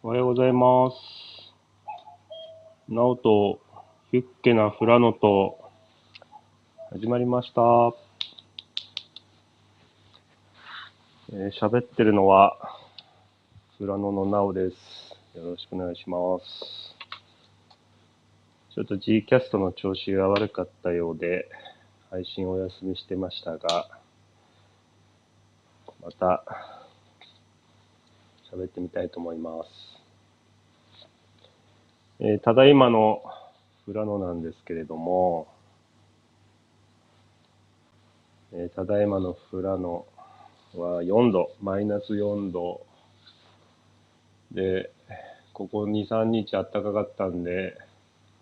おはようございます。なおと、ヒュッケなフラノと、始まりました。えー喋ってるのは、フラノのなおです。よろしくお願いします。ちょっと G キャストの調子が悪かったようで、配信お休みしてましたが、また、喋ってみたいと思います。えーただいまの富良野なんですけれども、えーただいまの富良野は4度、マイナス4度で、ここ2、3日暖かかったんで、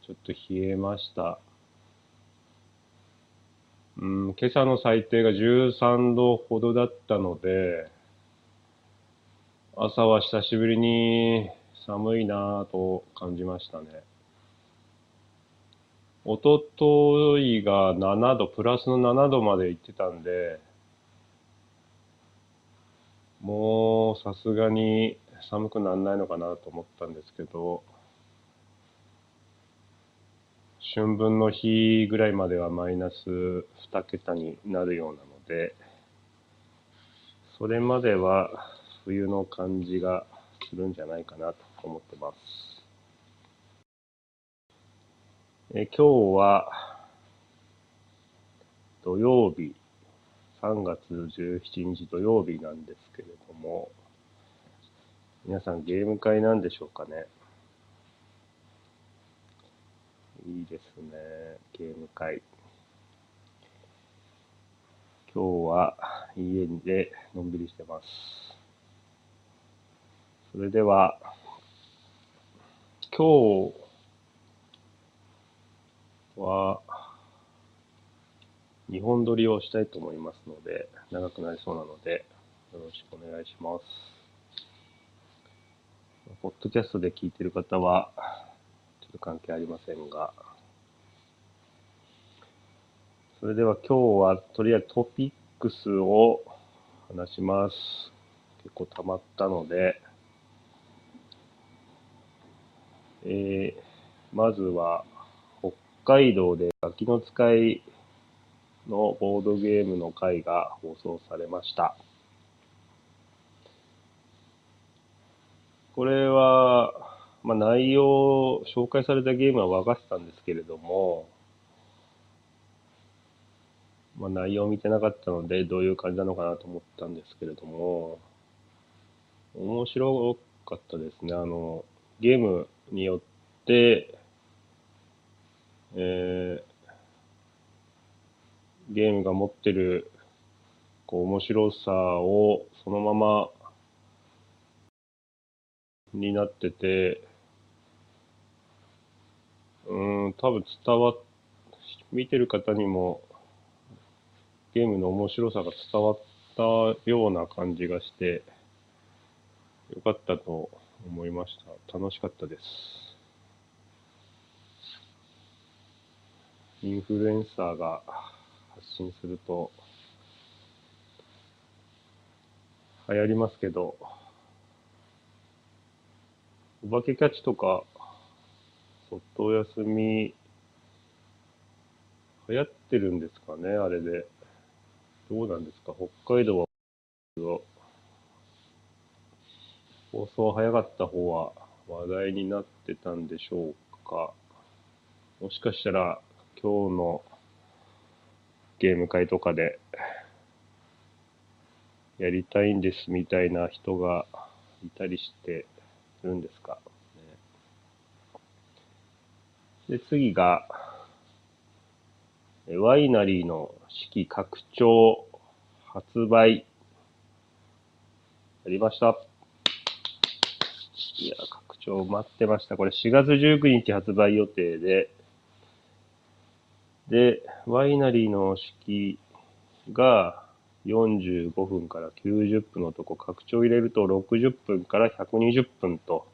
ちょっと冷えました。うん、今朝の最低が13度ほどだったので、朝は久しぶりに寒いなぁと感じましたね。おとといが7度、プラスの7度まで行ってたんで、もうさすがに寒くならないのかなと思ったんですけど、春分の日ぐらいまではマイナス2桁になるようなので、それまでは冬の感じがするんじゃないかなと思ってます。え今日は土曜日、3月17日土曜日なんですけれども、皆さんゲーム会なんでしょうかね。いいですね、ゲーム会。今日は家でのんびりしてます。それでは、今日は、日本撮りをしたいと思いますので、長くなりそうなので、よろしくお願いします。ポッドキャストで聞いてる方は、ちょっと関係ありませんが、それでは今日はとりあえずトピックスを話します。結構溜まったので、えーまずは北海道でガキの使いのボードゲームの会が放送されました。これは、まあ、内容、紹介されたゲームは分かってたんですけれども、まあ、内容を見てなかったので、どういう感じなのかなと思ったんですけれども、面白かったですね。あの、ゲームによって、えーゲームが持ってる、こう、面白さをそのままになってて、うん、多分伝わっ、見てる方にもゲームの面白さが伝わったような感じがして、よかったと思いました。楽しかったです。インフルエンサーが発信すると流行りますけど、お化けキャッチとか、そっとお休み、流行ってるんですかね、あれで。どうなんですか、北海道は、放送早かった方は話題になってたんでしょうか。もしかしたら、今日のゲーム会とかで、やりたいんですみたいな人がいたりしてるんですか。で、次が、ワイナリーの四季拡張発売。やりました。いや、拡張待ってました。これ4月19日発売予定で、で、ワイナリーの式が45分から90分のとこ、拡張入れると60分から120分と、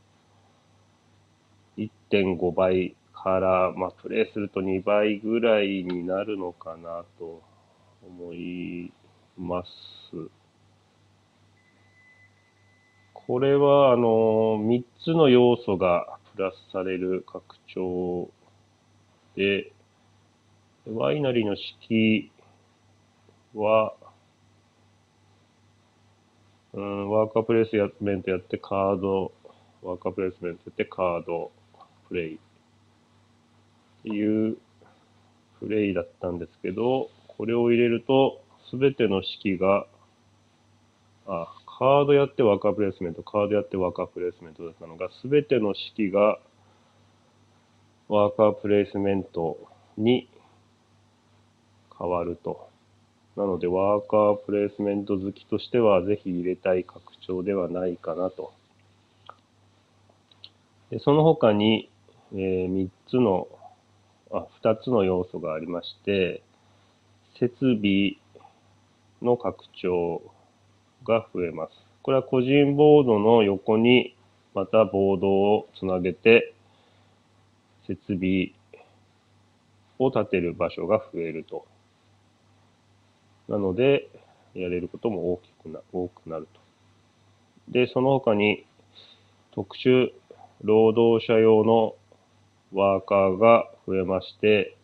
1.5倍から、まあ、プレイすると2倍ぐらいになるのかなと思います。これは、あの、3つの要素がプラスされる拡張で、ワイナリーの式は、うん、ワーカープレイスメントやってカード、ワーカープレイスメントやってカード、プレイっていうプレイだったんですけど、これを入れると、すべての式が、あ、カードやってワーカープレイスメント、カードやってワーカープレイスメントだったのが、すべての式がワーカープレイスメントに変わると。なので、ワーカープレイスメント好きとしては、ぜひ入れたい拡張ではないかなと。でその他に、えー、3つの、あ、2つの要素がありまして、設備の拡張が増えます。これは個人ボードの横にまたボードをつなげて設備を立てる場所が増えると。なので、やれることも大きくな多くなると。で、その他に特殊労働者用のワーカーが増えまして、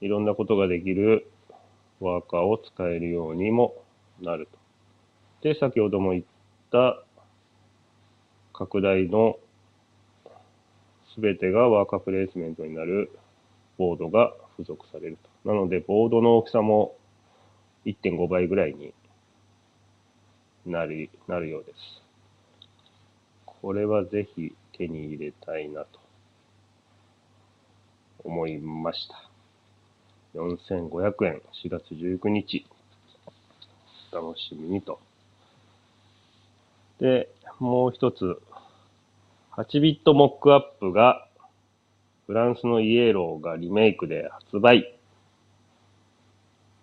いろんなことができるワーカーを使えるようにもなると。で、先ほども言った拡大のすべてがワーカープレイスメントになるボードが付属されると。なので、ボードの大きさも1.5倍ぐらいになるなるようです。これはぜひ手に入れたいなと思いました。4500円、4月19日、楽しみにと。で、もう一つ、8ビットモックアップが、フランスのイエローがリメイクで発売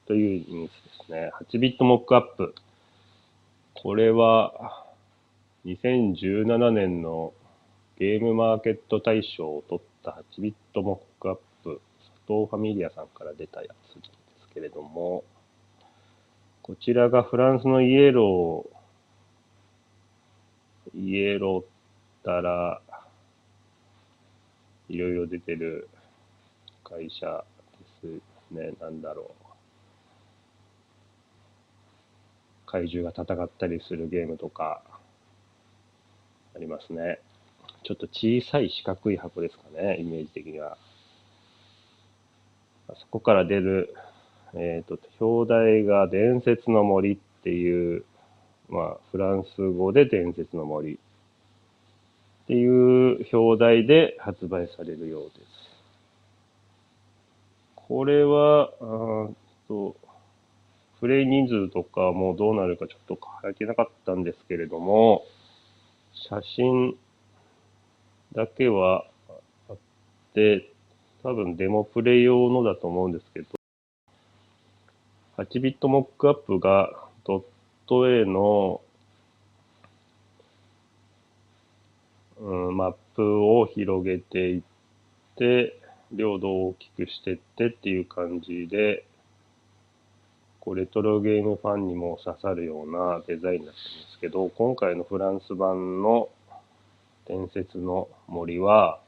というニュースですね。8ビットモックアップ。これは、2017年のゲームマーケット大賞を取った8ビットモックアップ、佐藤ファミリアさんから出たやつですけれども、こちらがフランスのイエローイエローったら、いろいろ出てる会社ですね。なんだろう。怪獣が戦ったりするゲームとか、ありますね。ちょっと小さい四角い箱ですかね、イメージ的には。あそこから出る、えっ、ー、と、表題が伝説の森っていうまあ、フランス語で伝説の森っていう表題で発売されるようです。これは、あと、プレイ人数とかもうどうなるかちょっと書いてなかったんですけれども、写真だけはあって、多分デモプレイ用のだと思うんですけど、8ビットモックアップがドット A の、うん、マップを広げていって、領土を大きくしていってっていう感じで、こうレトロゲームファンにも刺さるようなデザインになってますけど、今回のフランス版の伝説の森は、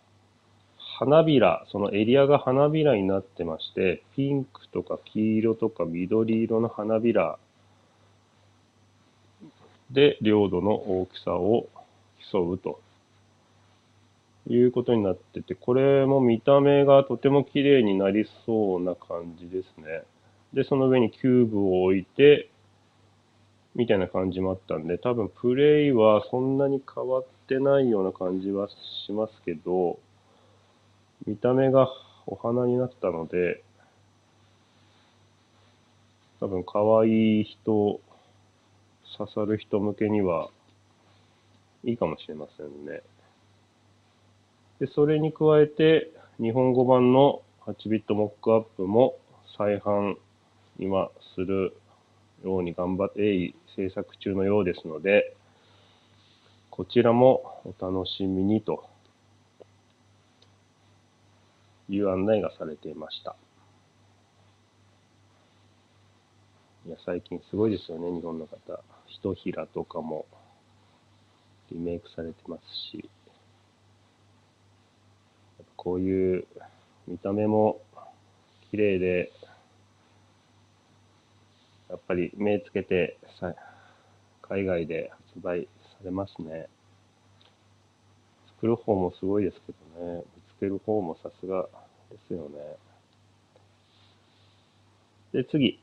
花びら、そのエリアが花びらになってまして、ピンクとか黄色とか緑色の花びらで領土の大きさを競うということになってて、これも見た目がとても綺麗になりそうな感じですね。で、その上にキューブを置いて、みたいな感じもあったんで、多分プレイはそんなに変わってないような感じはしますけど、見た目がお花になったので、多分可愛い人刺さる人向けにはいいかもしれませんね。で、それに加えて、日本語版の8ビットモックアップも再販今するように頑張って制作中のようですので、こちらもお楽しみにという案内がされていました。いや、最近すごいですよね、日本の方。ひとひらとかもリメイクされてますし、こういう見た目も綺麗で、やっぱり目つけてさ海外で発売されますね。作る方もすごいですけどね、見つける方もさすがですよね。で、次。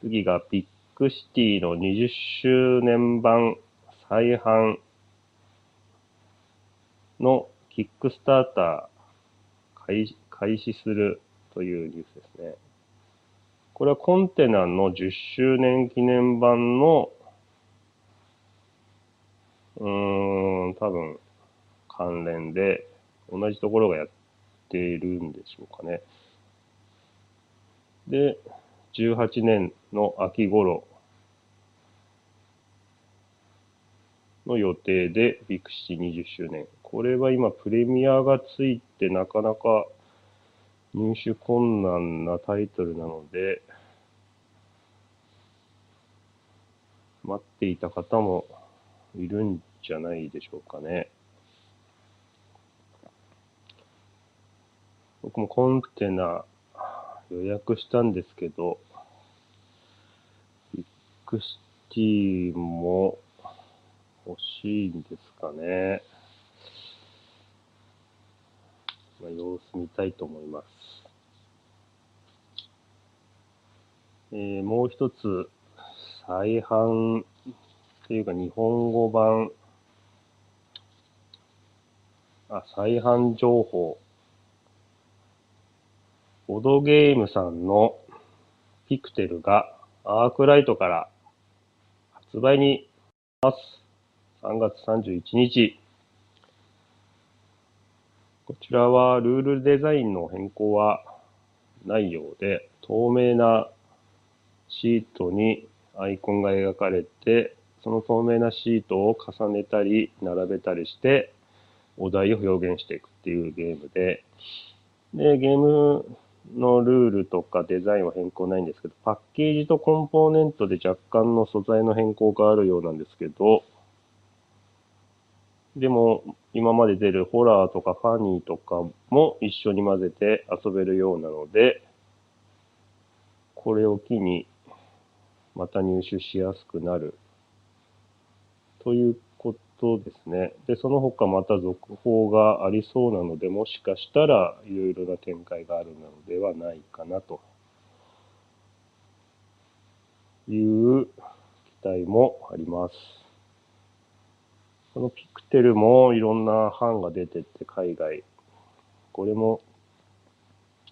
次がビッグシティの20周年版再販のキックスターター開始するというニュースですね。これはコンテナの10周年記念版のうーん、多分関連で同じところがやっているんでしょうかね。で、18年の秋頃の予定でビクシティ20周年。これは今プレミアがついてなかなか入手困難なタイトルなので、待っていた方もいるんじゃないでしょうかね。僕もコンテナ予約したんですけど、ビッグシティも欲しいんですかね。まあ、様子見たいと思います。えー、もう一つ、再販というか日本語版あ、再販情報。ボドゲームさんのピクテルがアークライトから発売にます。3月31日。こちらはルールデザインの変更はないようで、透明なシートにアイコンが描かれて、その透明なシートを重ねたり並べたりしてお題を表現していくっていうゲームで、で、ゲームのルールとかデザインは変更ないんですけど、パッケージとコンポーネントで若干の素材の変更があるようなんですけど、でも、今まで出るホラーとかファニーとかも一緒に混ぜて遊べるようなので、これを機にまた入手しやすくなるということですね。で、その他また続報がありそうなので、もしかしたらいろいろな展開があるのではないかなという期待もあります。このピクテルもいろんな版が出てって海外、これも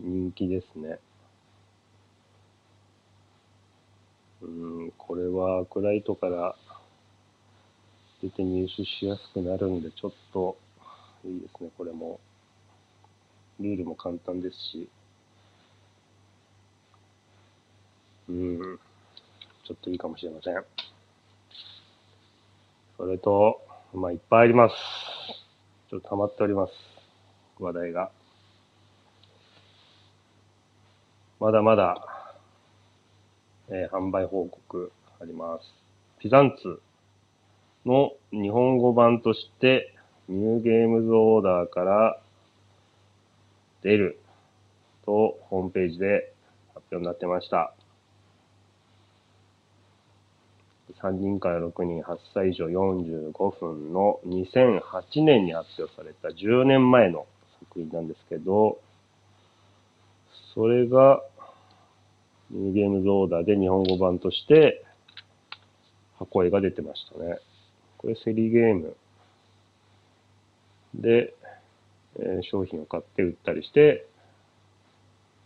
人気ですね。うん、これはクライトから出て入手しやすくなるんで、ちょっといいですね、これも。ルールも簡単ですし。うん、ちょっといいかもしれません。それと、まあ、いっぱいあります。ちょっと溜まっております。話題が。まだまだ、えー、販売報告あります。ピザンツの日本語版として、ニューゲームズオーダーから出るとホームページで発表になってました。3人から6人、8歳以上45分の2008年に発表された10年前の作品なんですけど、それが、ミニゲームズオーダーで日本語版として箱絵が出てましたね。これ競りゲームで、えー、商品を買って売ったりして、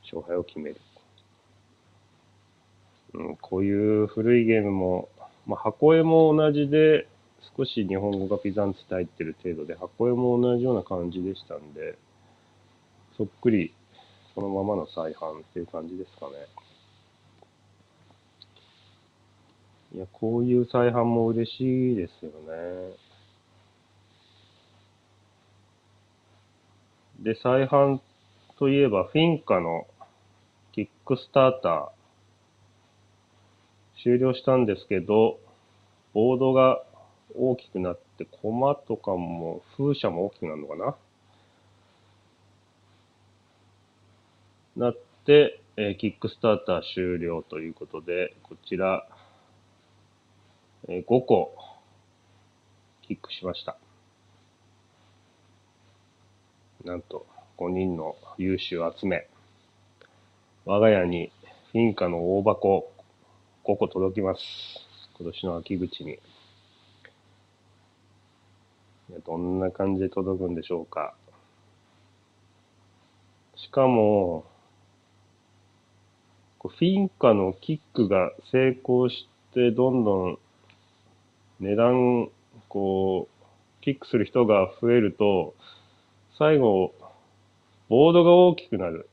勝敗を決める。うん、こういう古いゲームも、まあ、箱絵も同じで、少し日本語がピザンツって入ってる程度で、箱絵も同じような感じでしたんで、そっくりそのままの再販っていう感じですかね。いや、こういう再販も嬉しいですよね。で、再販といえば、フィンカのキックスターター、終了したんですけど、ボードが大きくなって、コマとかも、風車も大きくなるのかな？なって、えー、キックスターター終了ということで、こちら、えー、5個、キックしました。なんと、5人の優秀を集め、我が家にフィンカの大箱5個届きます。今年の秋口に。どんな感じで届くんでしょうか。しかも、フィンカのキックが成功して、どんどん値段、こう、キックする人が増えると、最後、ボードが大きくなる。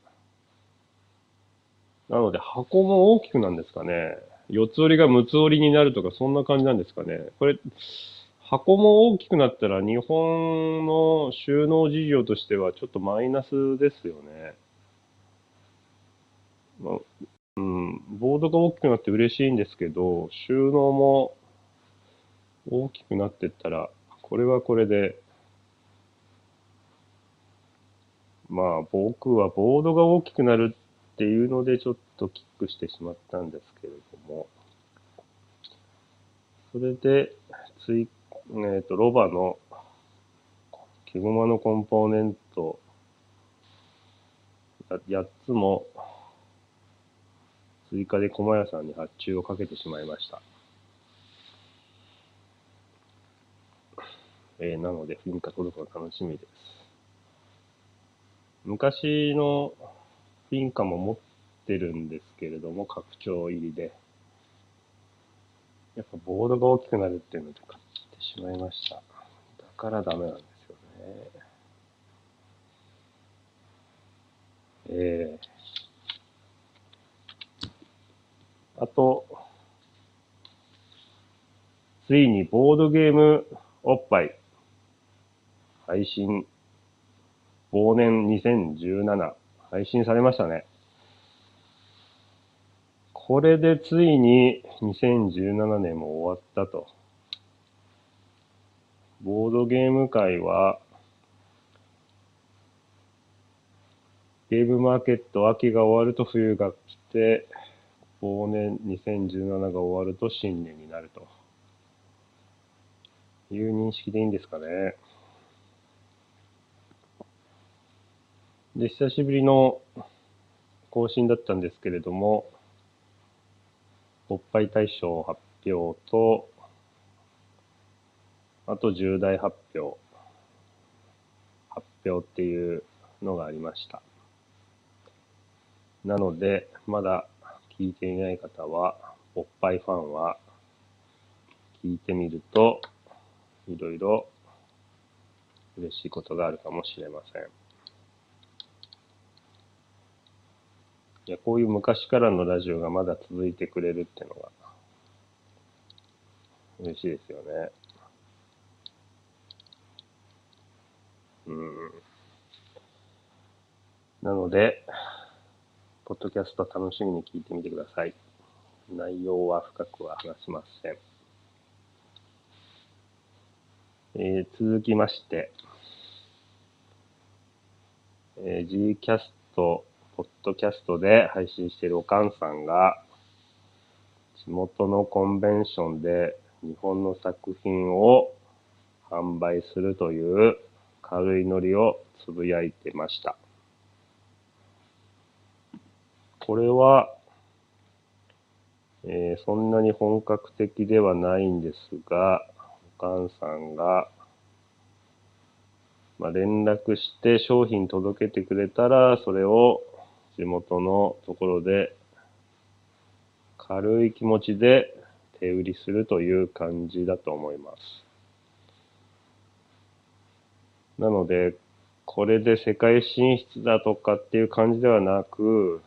なので、箱も大きくなるんですかね。四つ折りが六つ折りになるとか、そんな感じなんですかね。これ、箱も大きくなったら、日本の収納事業としてはちょっとマイナスですよね。まあ、うん、ボードが大きくなって嬉しいんですけど、収納も大きくなってったら、これはこれで、まあ僕はボードが大きくなるっていうのでちょっとキックしてしまったんですけれども、それで、つい、えっ、ー、と、ロバの木駒のコンポーネント8つも追加で駒屋さんに発注をかけてしまいました。えー、なので、フィンカ届くの楽しみです。昔のフィンカも持ってるんですけれども、拡張入りで。やっぱボードが大きくなるっていうので買ってしまいました。だからダメなんですよね。えー、あと、ついにボードゲームおっぱい配信忘年2017配信されましたね。これでついに2017年も終わったと。ボードゲーム界は、ゲームマーケット秋が終わると冬が来て、忘年2017が終わると新年になるという認識でいいんですかね。で、久しぶりの更新だったんですけれども、おっぱい大賞発表と、あと重大発表、発表っていうのがありました。なので、まだ聞いていない方は、おっぱいファンは、聞いてみると、いろいろ嬉しいことがあるかもしれません。いや、こういう昔からのラジオがまだ続いてくれるっていうのが、嬉しいですよね。うん。なので、ポッドキャスト楽しみに聞いてみてください。内容は深くは話しません。えー、続きまして、えー、G キャストポッドキャストで配信しているおかんさんが、地元のコンベンションで日本の作品を販売するという軽いノリをつぶやいてました。これは、えー、そんなに本格的ではないんですが、おかんさんがまあ、連絡して商品届けてくれたら、それを地元のところで軽い気持ちで手売りするという感じだと思います。なので、これで世界進出だとかっていう感じではなく、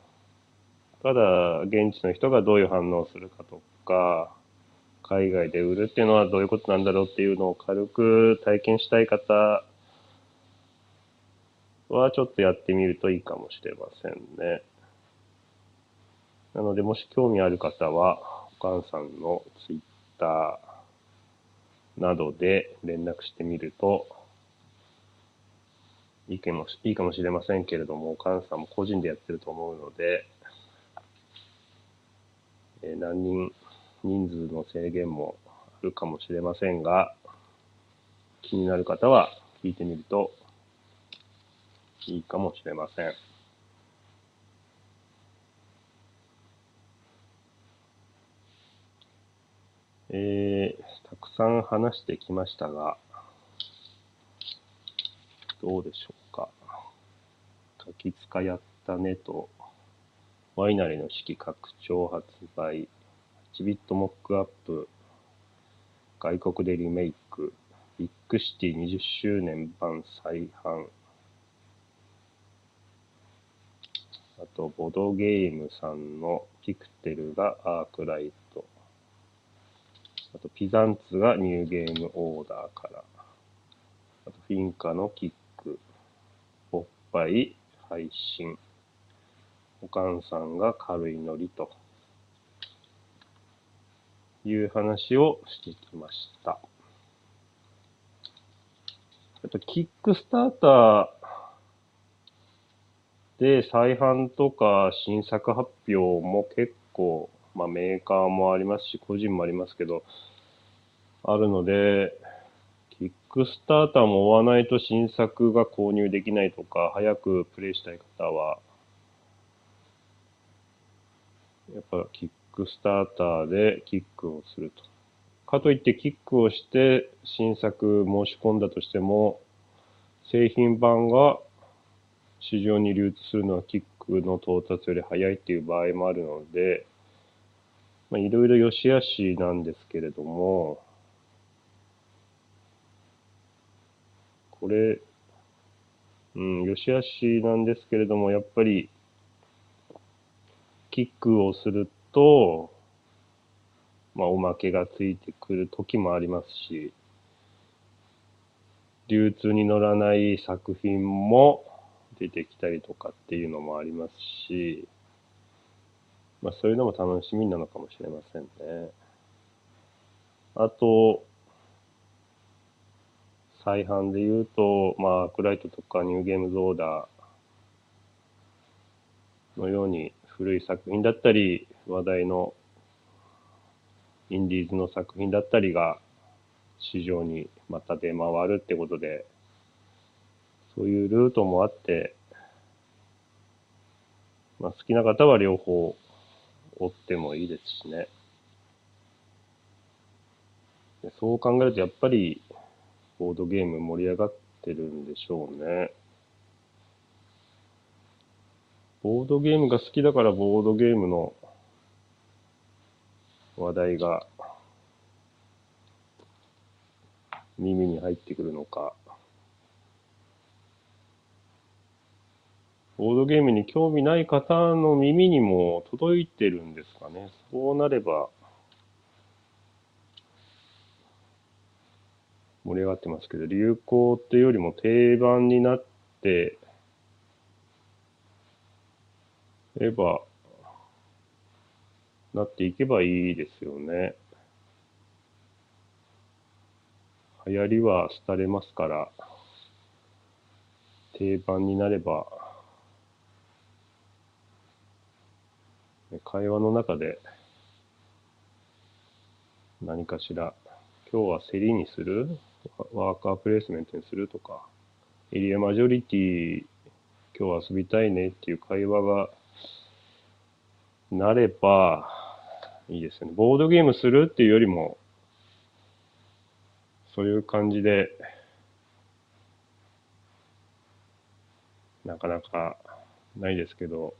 ただ現地の人がどういう反応をするかとか、海外で売るっていうのはどういうことなんだろうっていうのを軽く体験したい方はちょっとやってみるといいかもしれませんね。なので、もし興味ある方は、お母さんのツイッターなどで連絡してみると、いいかもいいかもしれませんけれども、菅さんも個人でやってると思うので、え何人、人数の制限もあるかもしれませんが、気になる方は聞いてみるといいかもしれません。えー、たくさん話してきましたが、どうでしょうか。ガキ使やったねと、ワイナリーの式拡張発売、8ビットモックアップ、外国でリメイク、ビッグシティ20周年版再販、あと、ボドゲームさんのピクテルがアークライト、あと、ピザンツがニューゲームオーダーから、あと、フィンカのキック。おっぱい配信。おかんさんが軽いノリという話をしてきました。あと、キックスターターで再販とか新作発表も結構、まあメーカーもありますし、個人もありますけど、あるので、キックスターターも追わないと新作が購入できないとか、早くプレイしたい方は、やっぱキックスターターでキックをすると。かといってキックをして新作申し込んだとしても、製品版が市場に流通するのはキックの到達より早いっていう場合もあるので、まあ、いろいろ良し悪しなんですけれども、これ、うん、よしあしなんですけれども、やっぱり、キックをすると、まあ、おまけがついてくる時もありますし、流通に乗らない作品も出てきたりとかっていうのもありますし、まあ、そういうのも楽しみなのかもしれませんね。あと、再販で言うと、まあ、クライトとかニューゲームズオーダーのように古い作品だったり、話題のインディーズの作品だったりが市場にまた出回るってことで、そういうルートもあって、まあ、好きな方は両方追ってもいいですしね。そう考えるとやっぱりボードゲーム盛り上がってるんでしょうね。ボードゲームが好きだからボードゲームの話題が耳に入ってくるのか。ボードゲームに興味ない方の耳にも届いてるんですかね。そうなれば盛り上がってますけど、流行っていうよりも定番になってれば、なっていけばいいですよね。流行りは廃れますから、定番になれば、会話の中で何かしら、今日は競りにする？ワーカープレイスメントにするとか、エリアマジョリティ、今日遊びたいねっていう会話がなればいいですよね。ボードゲームするっていうよりも、そういう感じで、なかなかないですけど、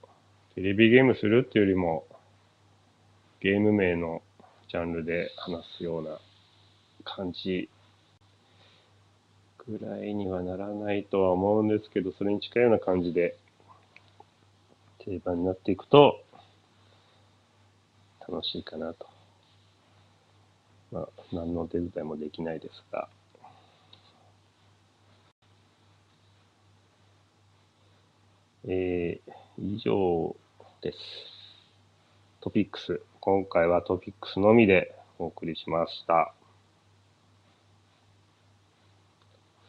テレビゲームするっていうよりも、ゲーム名のジャンルで話すような感じぐらいにはならないとは思うんですけど、それに近いような感じで定番になっていくと楽しいかなと。まあ、何の手伝いもできないですが。えー、以上です。トピックス。今回はトピックスのみでお送りしました。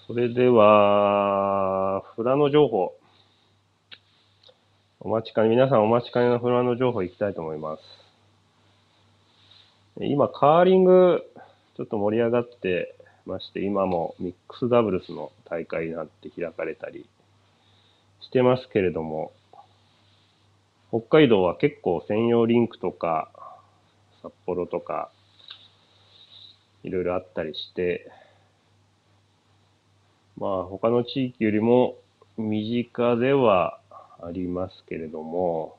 それでは、富良野情報。お待ちかね、皆さんお待ちかねの富良野情報いきたいと思います。今、カーリング、ちょっと盛り上がってまして、今もミックスダブルスの大会になって開かれたりしてますけれども、北海道は結構専用リンクとか、札幌とか、いろいろあったりして、まあ他の地域よりも身近ではありますけれども、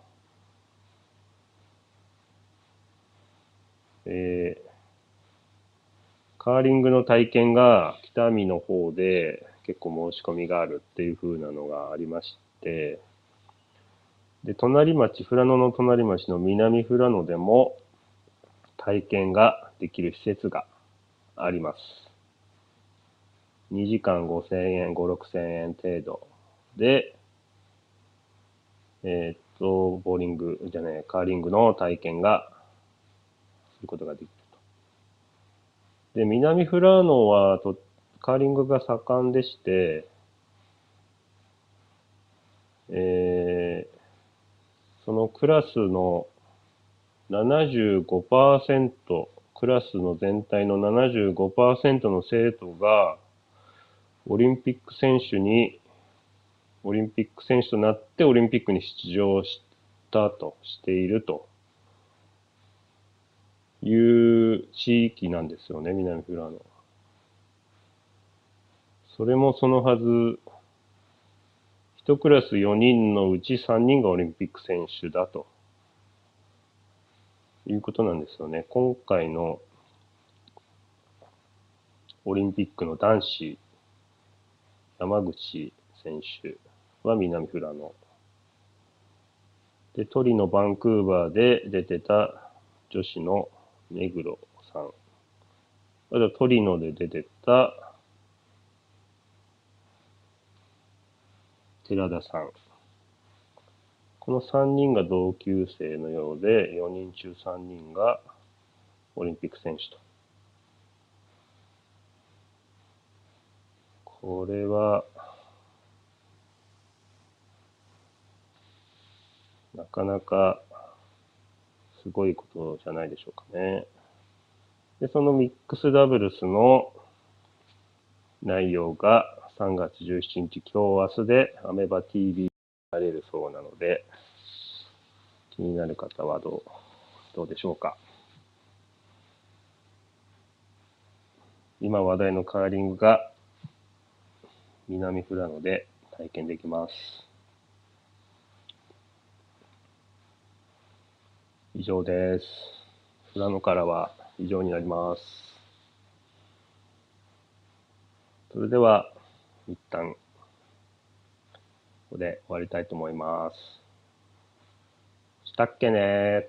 えー、カーリングの体験が北見の方で結構申し込みがあるっていう風なのがありまして、で、隣町、富良野の隣町の南富良野でも体験ができる施設があります。2時間5000円、5、6000円程度で、えー、っと、ボーリングじゃねえカーリングの体験がすることができると。で、南富良野はとカーリングが盛んでして、えー、そのクラスの75%、クラスの全体の75%の生徒がオリンピック選手に、オリンピック選手となってオリンピックに出場したとしているという地域なんですよね、南富良野。それもそのはず、一クラス4人のうち3人がオリンピック選手だということなんですよね。今回のオリンピックの男子山口選手は南富良野。で、トリノ、バンクーバーで出てた女子の目黒さん。あとトリノで出てた寺田さん。この3人が同級生のようで、4人中3人がオリンピック選手と。これは、なかなかすごいことじゃないでしょうかね。で、そのミックスダブルスの内容が3月17日、今日明日でアメバ TV になれるそうなので、気になる方はどう、どうでしょうか。今話題のカーリングが南富良野で体験できます。以上です。富良野からは以上になります。それでは、一旦、ここで終わりたいと思います。したっけね